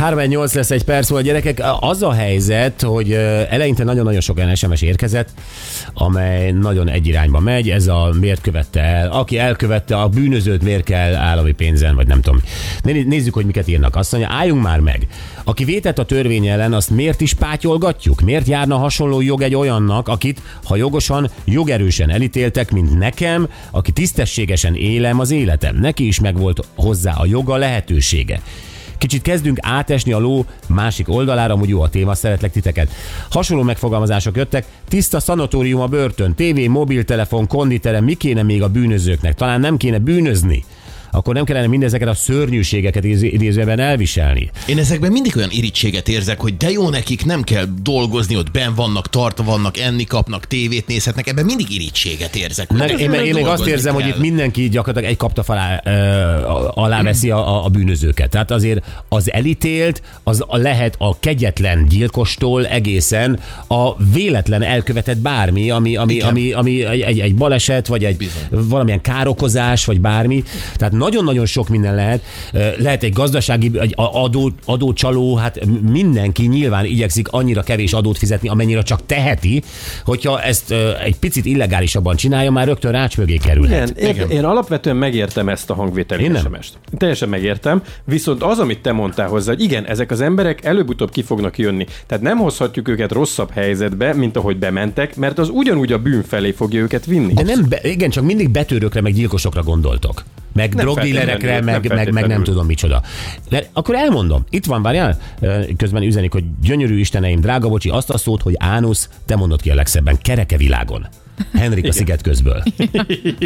3-8 lesz egy perc múlva, gyerekek. Az a helyzet, hogy eleinte nagyon-nagyon sok SMS érkezett, amely nagyon egy irányba megy. Ez a miért követte el, aki elkövette a bűnözőt, miért kell állami pénzen, vagy nem tudom. Né- Nézzük, hogy miket írnak. Azt mondja, álljunk már meg. Aki vétett a törvény ellen, azt miért is pátyolgatjuk? Miért járna hasonló jog egy olyannak, akit, ha jogosan, jogerősen elítéltek, mint nekem, aki tisztességesen élem az életem. Neki is megvolt hozzá a joga, lehetősége. Kicsit kezdünk átesni a ló másik oldalára, amúgy jó a téma, szeretlek titeket. Hasonló megfogalmazások jöttek, tiszta szanatórium a börtön, tévé, mobiltelefon, konditerem, mi kéne még a bűnözőknek? Talán nem kéne bűnözni? Akkor nem kellene mindezeket a szörnyűségeket idéz- idézőben elviselni. Én ezekben mindig olyan irítséget érzek, hogy de jó nekik, nem kell dolgozni, ott ben vannak, tartva vannak, enni kapnak, tévét nézhetnek, ebben mindig irítséget érzek. hogy ezzel én, én meg azt érzem, hogy kell. itt mindenki gyakorlatilag egy kapta alá, ö, alá veszi a, a, a bűnözőket. Tehát azért az elítélt, az lehet a kegyetlen gyilkostól egészen a véletlen elkövetett bármi, ami, ami, Igen. ami, ami egy, egy, egy baleset, vagy egy Bizony. valamilyen károkozás, vagy bármi. Tehát nagyon-nagyon sok minden lehet. Lehet egy gazdasági egy adó, adócsaló, hát mindenki nyilván igyekszik annyira kevés adót fizetni, amennyire csak teheti, hogyha ezt egy picit illegálisabban csinálja, már rögtön rács mögé kerülhet. Igen, én, én alapvetően megértem ezt a hangvételi Én nem. SMS-t. Teljesen megértem, viszont az, amit te mondtál hozzá, hogy igen, ezek az emberek előbb-utóbb ki fognak jönni. Tehát nem hozhatjuk őket rosszabb helyzetbe, mint ahogy bementek, mert az ugyanúgy a bűn felé fogja őket vinni. De nem, be, igen, csak mindig betörőkre, meg gyilkosokra gondoltok. Meg Nem drogdílerekre, meg, nem meg, meg nem tudom micsoda. De akkor elmondom. Itt van, várjál, közben üzenik, hogy gyönyörű isteneim, drága bocsi, azt a szót, hogy ánusz, te mondod ki a legszebben, kereke világon. Henrik a sziget közből.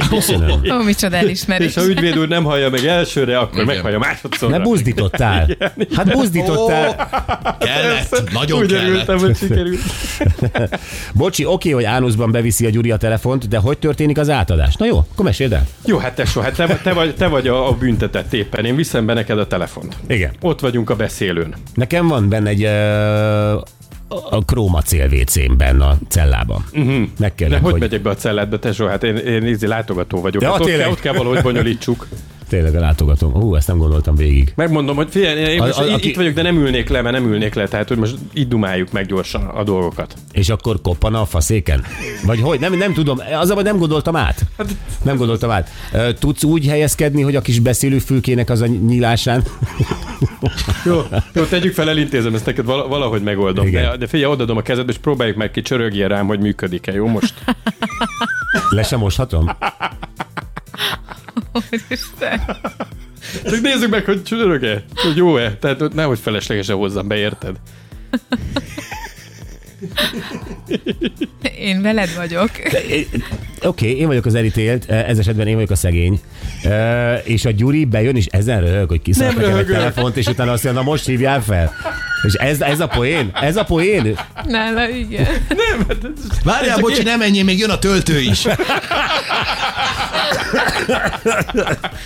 Köszönöm. Ó, micsoda elismerés. És ha ügyvéd úr nem hallja meg elsőre, akkor Igen. meghallja másodszor. Ne buzdítottál. Hát buzdítottál. Kellett, nagyon Úgy kellett. örültem, hogy sikerült. Bocsi, oké, hogy ánuszban beviszi a Gyuri a telefont, de hogy történik az átadás? Na jó, akkor meséld el. Jó, hát tesó, hát te, te, vagy, te vagy a, a büntetett éppen. Én viszem be neked a telefont. Igen. Ott vagyunk a beszélőn. Nekem van benne egy ö, a Chroma célvécén benne a cellában. Uh-huh. De Megkérdem, hogy, hogy megyek be a celledbe, tesó? Hát én, én ízi látogató vagyok. Ja, hát ott, kell, ott kell valahogy bonyolítsuk. tényleg a látogatom. Hú, ezt nem gondoltam végig. Megmondom, hogy figyelj, én A- most a- itt, aki- itt vagyok, de nem ülnék le, mert nem ülnék le, tehát hogy most így dumáljuk meg gyorsan a dolgokat. És akkor koppan a faszéken? Vagy hogy? Nem, nem tudom. Az a baj, nem gondoltam át. Nem gondoltam át. Tudsz úgy helyezkedni, hogy a kis beszélőfülkének az a nyílásán? Jó, jó tegyük fel, elintézem ezt neked, vala- valahogy megoldom. Igen. De, de figyelj, odadom a kezedbe, és próbáljuk meg ki, csörögjél rám, hogy működik-e, jó most? Le sem moshatom? Isten. Csak nézzük meg, hogy csörög-e, hogy jó-e. Tehát hogy nehogy feleslegesen hozzam be, érted? Én veled vagyok. Oké, okay, én vagyok az elítélt, ez esetben én vagyok a szegény. Ö, És a Gyuri bejön, és ezen röhög, hogy kiszállt Nem nekem egy telefont, és utána azt mondja, na most hívjál fel. És ez, ez a poén? Ez a poén? Nála igen. Várjál, bocsi, nem menjél, még jön a töltő is.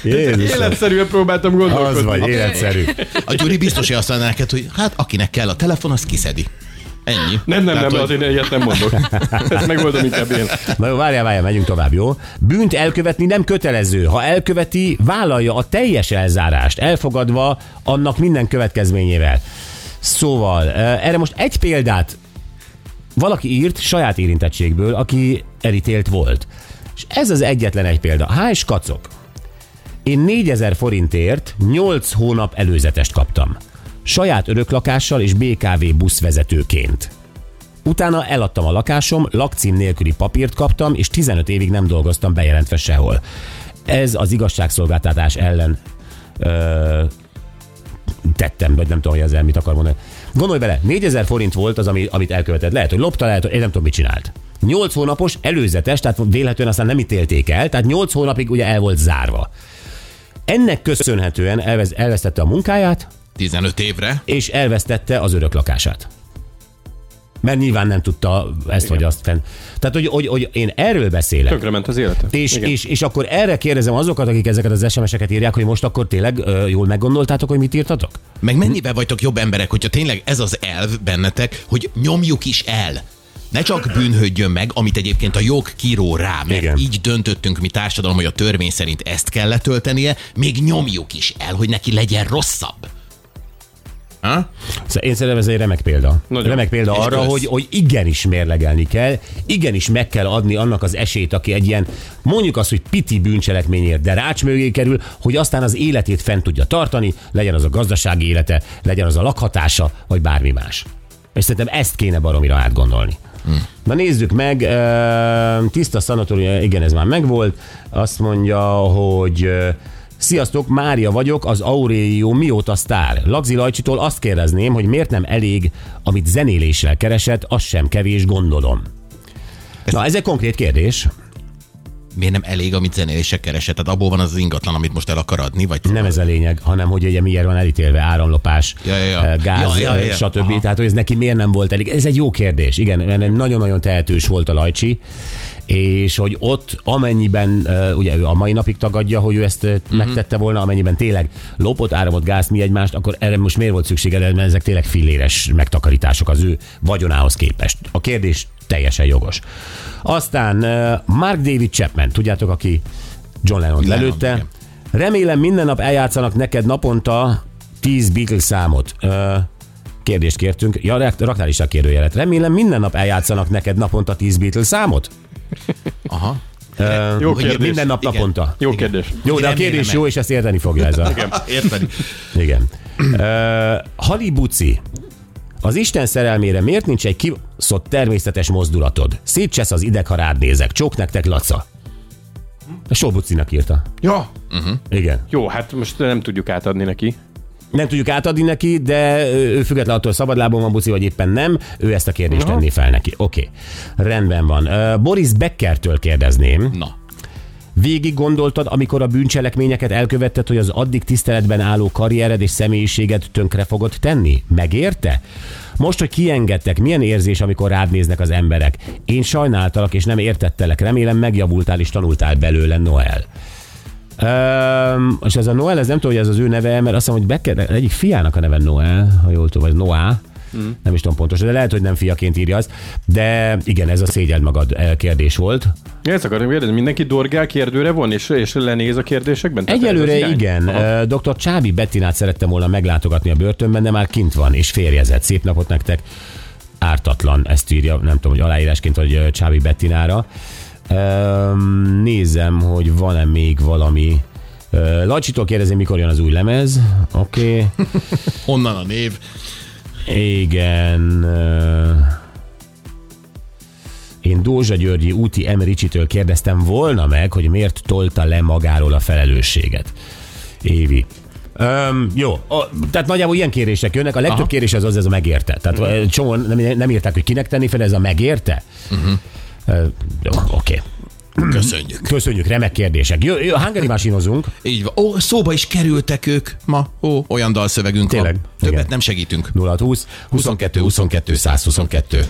Jézus, Életszerűen próbáltam gondolkodni. az vagy, életszerű. A Gyuri biztos, hogy azt mondaná neked, hogy hát akinek kell a telefon, azt kiszedi. Ennyi. Nem, nem, Tehát, nem, hogy- azért ilyet nem mondok. Ezt megoldom inkább én. Na jó, várjál, várjál, megyünk tovább, jó? Bűnt elkövetni nem kötelező. Ha elköveti, vállalja a teljes elzárást, elfogadva annak minden következményével. Szóval, erre most egy példát valaki írt saját érintettségből, aki elítélt volt. És ez az egyetlen egy példa. Hás kacok. Én 4000 forintért 8 hónap előzetest kaptam. Saját öröklakással és BKV buszvezetőként. Utána eladtam a lakásom, lakcím nélküli papírt kaptam, és 15 évig nem dolgoztam bejelentve sehol. Ez az igazságszolgáltatás ellen ö, tettem, vagy nem tudom, hogy ezzel mit akar mondani. Gondolj bele, 4000 forint volt az, ami, amit elkövetett. Lehet, hogy lopta, lehet, hogy én nem tudom, mit csinált. 8 hónapos előzetes, tehát véletlenül aztán nem ítélték el, tehát 8 hónapig ugye el volt zárva. Ennek köszönhetően elvesztette a munkáját, 15 évre. és elvesztette az örök lakását. Mert nyilván nem tudta ezt vagy azt fenn. Tehát, hogy, hogy, hogy én erről beszélek. Tönkrement az élete. És, Igen. és, és akkor erre kérdezem azokat, akik ezeket az SMS-eket írják, hogy most akkor tényleg ö, jól meggondoltátok, hogy mit írtatok? Meg mennyivel vagytok jobb emberek, hogyha tényleg ez az elv bennetek, hogy nyomjuk is el. Ne csak bűnhődjön meg, amit egyébként a jog kíró rá, mert Igen. így döntöttünk mi társadalom, hogy a törvény szerint ezt kell letöltenie, még nyomjuk is el, hogy neki legyen rosszabb. Ha? Szóval Én szerintem ez egy remek példa. Nagyon. Remek példa És arra, kösz. hogy, hogy igenis mérlegelni kell, igenis meg kell adni annak az esélyt, aki egy ilyen, mondjuk azt, hogy piti bűncselekményért, de rács mögé kerül, hogy aztán az életét fent tudja tartani, legyen az a gazdasági élete, legyen az a lakhatása, vagy bármi más. És szerintem ezt kéne baromira átgondolni. Hmm. Na nézzük meg, tiszta szanatórium, igen, ez már megvolt. Azt mondja, hogy Sziasztok, Mária vagyok, az Aurelio mióta sztár. Lagzi Lajcsitól azt kérdezném, hogy miért nem elég, amit zenéléssel keresett, az sem kevés, gondolom. Na, ez egy konkrét kérdés. Miért nem elég, amit zenélések keresett? Tehát abból van az, az ingatlan, amit most el akar adni, vagy Nem ez a lényeg, hanem hogy ugye miért van elítélve áramlopás, Ja, ja, ja. eh, gáz, Ja, ja, ja. stb. Aha. Tehát, hogy ez neki miért nem volt elég. Ez egy jó kérdés. Igen, mert nagyon-nagyon tehetős volt a Lajcsi, és hogy ott amennyiben, eh, ugye ő a mai napig tagadja, hogy ő ezt uh-huh. megtette volna, amennyiben tényleg lopott áramot, gázt, mi egymást, akkor erre most miért volt szüksége, mert ezek tényleg filléres megtakarítások az ő vagyonához képest. A kérdés teljesen jogos. Aztán Mark David Chapman, tudjátok, aki John Lennon lelőtte. igen. Remélem minden nap eljátszanak neked naponta 10 Beatles számot. Kérdést kértünk. Ja, rak- raktál is a kérdőjelet. Remélem minden nap eljátszanak neked naponta 10 Beatles számot? Aha. Ö, Jó kérdés. Minden nap Igen. naponta. Jó kérdés. Jó, de a kérdés jó, és ezt érteni fogja ez a... Érted? Igen. Uh, Halibuci. Az Isten szerelmére miért nincs egy kibaszott természetes mozdulatod? Szétcsesz az ideg, ha rád nézek. Csók nektek, Laca. Solbucinak írta. Ja. Igen. Jó, hát most nem tudjuk átadni neki. Nem tudjuk átadni neki, de ő független attól, szabadlábon van buci, vagy éppen nem, ő ezt a kérdést Aha. tenné fel neki. Oké, okay. rendben van. Boris Beckertől kérdezném. Na. Végig gondoltad, amikor a bűncselekményeket elkövetted, hogy az addig tiszteletben álló karriered és személyiséged tönkre fogod tenni? Megérte? Most, hogy kiengedtek, milyen érzés, amikor rád néznek az emberek? Én sajnáltalak és nem értettelek. Remélem megjavultál és tanultál belőle, Noel. Um, és ez a Noel, ez nem tudom, hogy ez az ő neve, mert azt hiszem, hogy Becker, egyik fiának a neve Noel, ha jól tudom, vagy Noah. Mm. Nem is tudom pontosan, de lehet, hogy nem fiaként írja azt. De igen, ez a szégyeld magad eh, kérdés volt. Ezt akarom kérdezni, mindenki dorgál kérdőre von, és, és lenéz a kérdésekben? Tehát Egyelőre igen. Aha. Aha. Dr. Csábi Bettinát szerettem volna meglátogatni a börtönben, de már kint van, és férjezett. Szép napot nektek. Ártatlan, ezt írja, nem tudom, hogy aláírásként, vagy ö, Csábi Bettinára. Nézem, hogy van-e még valami. Lacsitól kérdezem, mikor jön az új lemez. Oké. Okay. Honnan a név? Igen. Én Dózsa Györgyi úti Emericsitől kérdeztem volna meg, hogy miért tolta le magáról a felelősséget. Évi. Öm, jó, o, tehát nagyjából ilyen kérések jönnek, a legtöbb Aha. kérés az az, ez a megérte. Tehát uh csomó nem, nem írták, hogy kinek tenni fel, ez a megérte. Uh-huh. Oké. Köszönjük. Köszönjük, remek kérdések. Jó, jó hangari másinozunk. Így van. Ó, szóba is kerültek ők ma. Ó, olyan dalszövegünk Tényleg? van. Többet Igen. nem segítünk. 0 20 22 22 122.